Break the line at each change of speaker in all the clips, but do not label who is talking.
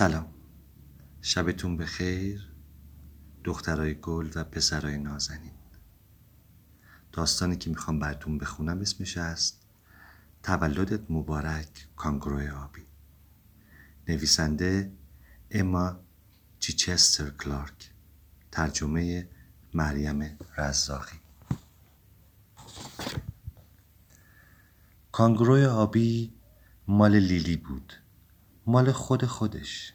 سلام. شبتون بخیر دخترای گل و پسرای نازنین. داستانی که می‌خوام براتون بخونم اسمش است تولدت مبارک کانگروی آبی. نویسنده اما چیچستر کلارک. ترجمه مریم رزاقی. کانگروی آبی مال لیلی بود. مال خود خودش.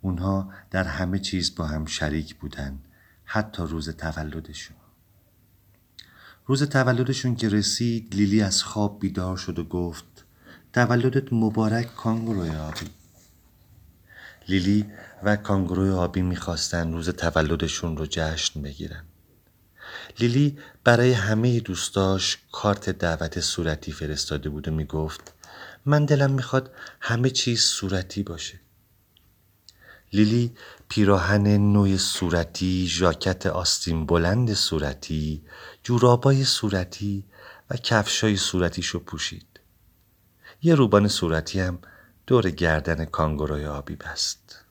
اونها در همه چیز با هم شریک بودن حتی روز تولدشون. روز تولدشون که رسید لیلی از خواب بیدار شد و گفت تولدت مبارک کانگروی آبی. لیلی و کانگروی آبی می‌خواستن روز تولدشون رو جشن بگیرن. لیلی برای همه دوستاش کارت دعوت صورتی فرستاده بود و می‌گفت من دلم می‌خواد همه چیز صورتی باشه. لیلی پیراهن نوع صورتی ژاکت آستین بلند صورتی جورابای صورتی و کفشای صورتیشو پوشید. یه روبان صورتی هم دور گردن کانگوروی آبی بست.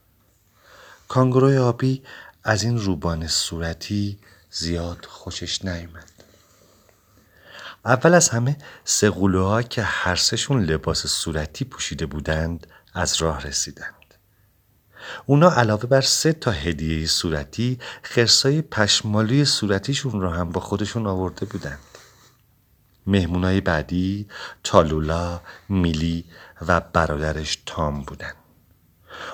کانگوروی آبی از این روبان صورتی زیاد خوشش نیامد اول از همه سقولوها که هر سشون لباس صورتی پوشیده بودند از راه رسیدند. اونا علاوه بر سه تا هدیه صورتی خرسای پشمالوی صورتیشون رو هم با خودشون آورده بودند. مهمونای بعدی تالولا، میلی و برادرش تام بودند.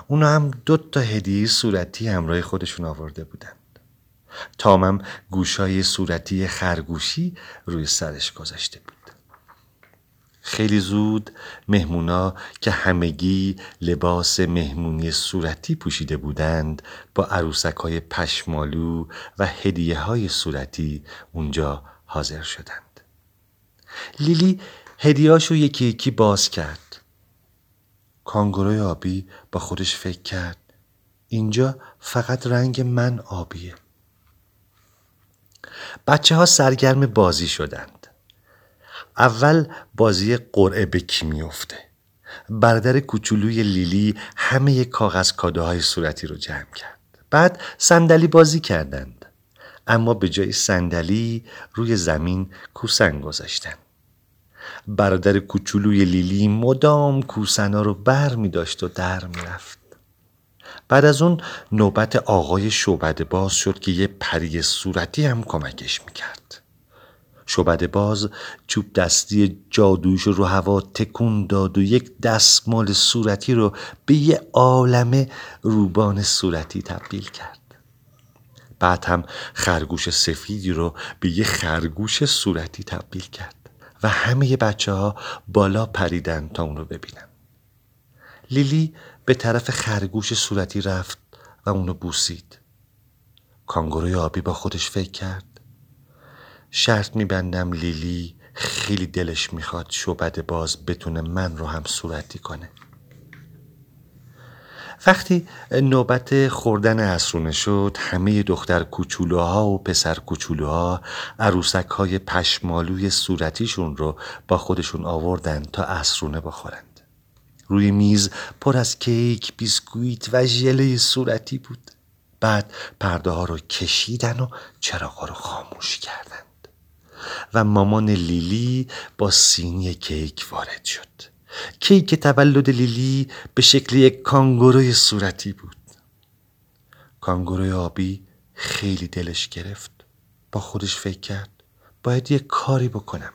اونا هم دو تا هدیه صورتی همراه خودشون آورده بودند. تامم گوشای صورتی خرگوشی روی سرش گذاشته بود. خیلی زود مهمونا که همگی لباس مهمونی صورتی پوشیده بودند با عروسک های پشمالو و هدیه های صورتی اونجا حاضر شدند. لیلی هدیهاشو یکی یکی باز کرد. کانگوروی آبی با خودش فکر کرد. اینجا فقط رنگ من آبیه. بچه ها سرگرم بازی شدند. اول بازی قرعه به کی میفته. برادر کوچولوی لیلی همه کاغذ کادوهای صورتی رو جمع کرد. بعد صندلی بازی کردند. اما به جای صندلی روی زمین کوسن گذاشتن. برادر کوچولوی لیلی مدام کوسنا رو بر می داشت و در می رفت. بعد از اون نوبت آقای شوبد باز شد که یه پری صورتی هم کمکش می‌کرد. شوبد باز چوب دستی جادویش رو هوا تکون داد و یک دستمال صورتی رو به یه عالمه روبان صورتی تبدیل کرد. بعد هم خرگوش سفیدی رو به یه خرگوش صورتی تبدیل کرد و همه بچه ها بالا پریدن تا اون رو ببینن. لیلی به طرف خرگوش صورتی رفت و اونو بوسید. کانگوروی آبی با خودش فکر کرد. شرط میبندم لیلی خیلی دلش می‌خواد شوبد باز بتونه من رو هم صورتی کنه. وقتی نوبت خوردن اسرونه شد همه دختر کوچولوها و پسر کوچولوها عروسک های پشمالوی صورتیشون رو با خودشون آوردن تا اسرونه بخورن. روی میز پر از کیک، بیسکویت و ژله صورتی بود. بعد پرده ها رو کشیدن و چراغ رو خاموش کردند. و مامان لیلی با سینی کیک وارد شد. کیک تولد لیلی به شکل یک کانگوروی صورتی بود. کانگوروی آبی خیلی دلش گرفت. با خودش فکر کرد باید یه کاری بکنم.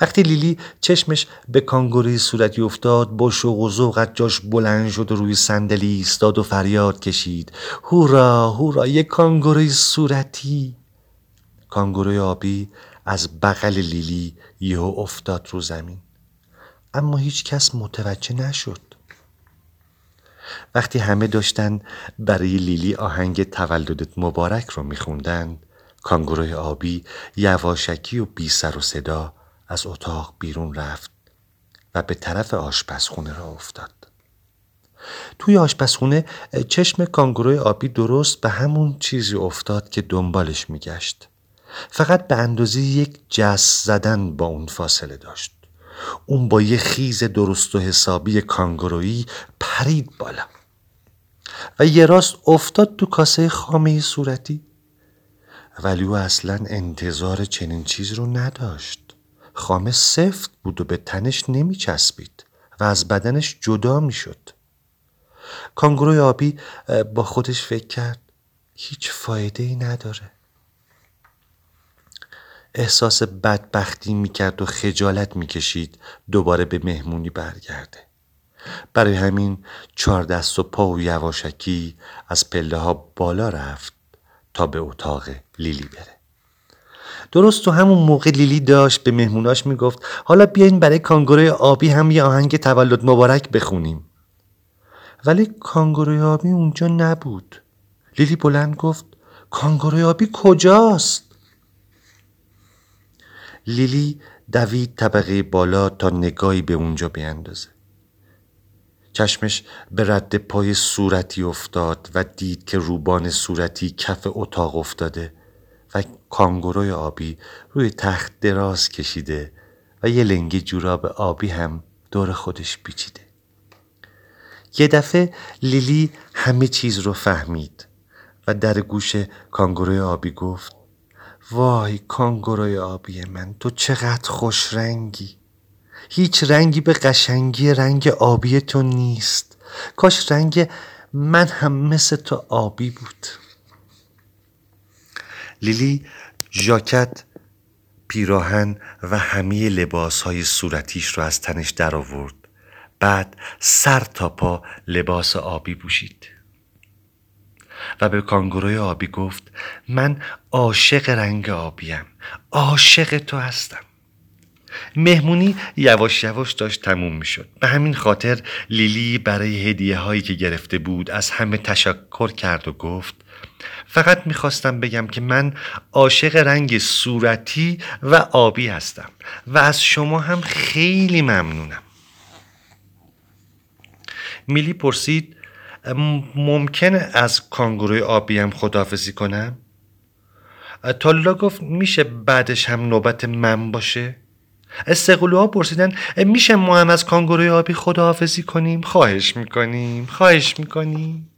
وقتی لیلی چشمش به کانگوروی صورتی افتاد با شوق و ذوق جاش بلند شد و روی صندلی ایستاد و فریاد کشید. هورا هورا یک کانگوروی صورتی. کانگوروی آبی از بغل لیلی یهو افتاد رو زمین. اما هیچ کس متوجه نشد. وقتی همه داشتن برای لیلی آهنگ تولدت مبارک رو میخوندن کانگوروی آبی یواشکی و بی سر و صدا از اتاق بیرون رفت و به طرف آشپزخونه را افتاد. توی آشپزخونه چشم کانگوروی آبی درست به همون چیزی افتاد که دنبالش میگشت. فقط به اندازه یک جس زدن با اون فاصله داشت. اون با یه خیز درست و حسابی کانگورویی پرید بالا و یه راست افتاد تو کاسه خامه صورتی ولی او اصلا انتظار چنین چیز رو نداشت خامه سفت بود و به تنش نمی چسبید و از بدنش جدا می شد کانگروی آبی با خودش فکر کرد هیچ فایده ای نداره. احساس بدبختی می‌کرد و خجالت می‌کشید دوباره به مهمونی برگرده. برای همین چهار دست و پا و یواشکی از پله ها بالا رفت تا به اتاق لیلی بره. درست تو همون موقع لیلی داشت به مهموناش می‌گفت حالا بیاین برای کانگوروی آبی هم یه آهنگ تولد مبارک بخونیم. ولی کانگوروی آبی اونجا نبود. لیلی بلند گفت کانگوروی آبی کجاست؟ لیلی دوید طبقه بالا تا نگاهی به اونجا بیندازه چشمش به رد پای صورتی افتاد و دید که روبان صورتی کف اتاق افتاده. و کانگوروی آبی روی تخت دراز کشیده و یه لنگی جوراب آبی هم دور خودش پیچیده. یه دفعه لیلی همه چیز رو فهمید و در گوش کانگوروی آبی گفت وای کانگوروی آبی من تو چقدر خوش رنگی! هیچ رنگی به قشنگی رنگ آبی تو نیست. کاش رنگ من هم مثل تو آبی بود. لیلی ژاکت پیراهن و همه لباس های صورتیش رو از تنش در آورد. بعد سر تا پا لباس آبی پوشید. و به کانگوروی آبی گفت من عاشق رنگ آبیم. عاشق تو هستم. مهمونی یواش یواش داشت تموم می شد به همین خاطر لیلی برای هدیه هایی که گرفته بود از همه تشکر کرد و گفت فقط می‌خواستم بگم که من عاشق رنگ صورتی و آبی هستم و از شما هم خیلی ممنونم میلی پرسید ممکنه از کانگوروی آبی هم خداحافظی کنم؟ تالا گفت میشه بعدش هم نوبت من باشه؟ استقلوها پرسیدن میشه ما هم از کانگوروی آبی خداحافظی کنیم؟ خواهش می‌کنیم خواهش می‌کنیم.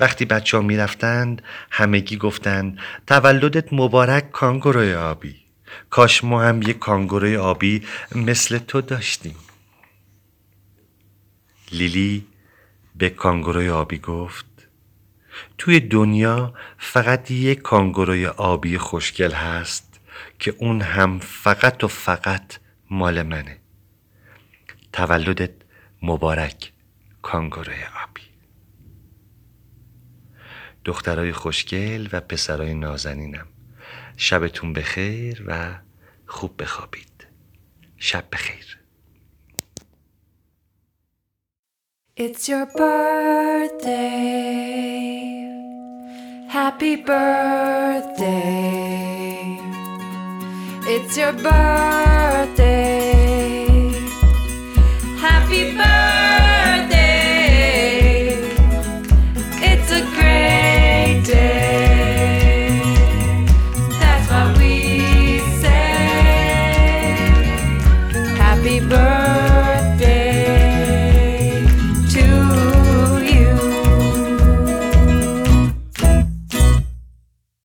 وقتی بچه ها می‌رفتند همگی گفتند تولدت مبارک کانگوروی آبی. کاش ما هم یک کانگوروی آبی مثل تو داشتیم. لیلی به کانگوروی آبی گفت توی دنیا فقط یک کانگوروی آبی خوشگل هست که اون هم فقط و فقط مال منه. تولدت مبارک کانگوروی آبی. دخترای خوشگل و پسرای نازنینم. شبتون بخیر و خوب بخوابید. شب بخیر.
It's your birthday. Happy birthday. It's your birthday. Happy birthday.